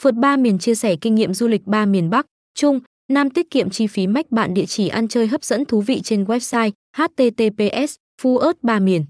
Phượt ba miền chia sẻ kinh nghiệm du lịch ba miền Bắc, Trung, Nam tiết kiệm chi phí mách bạn địa chỉ ăn chơi hấp dẫn thú vị trên website https fuớt ba miền.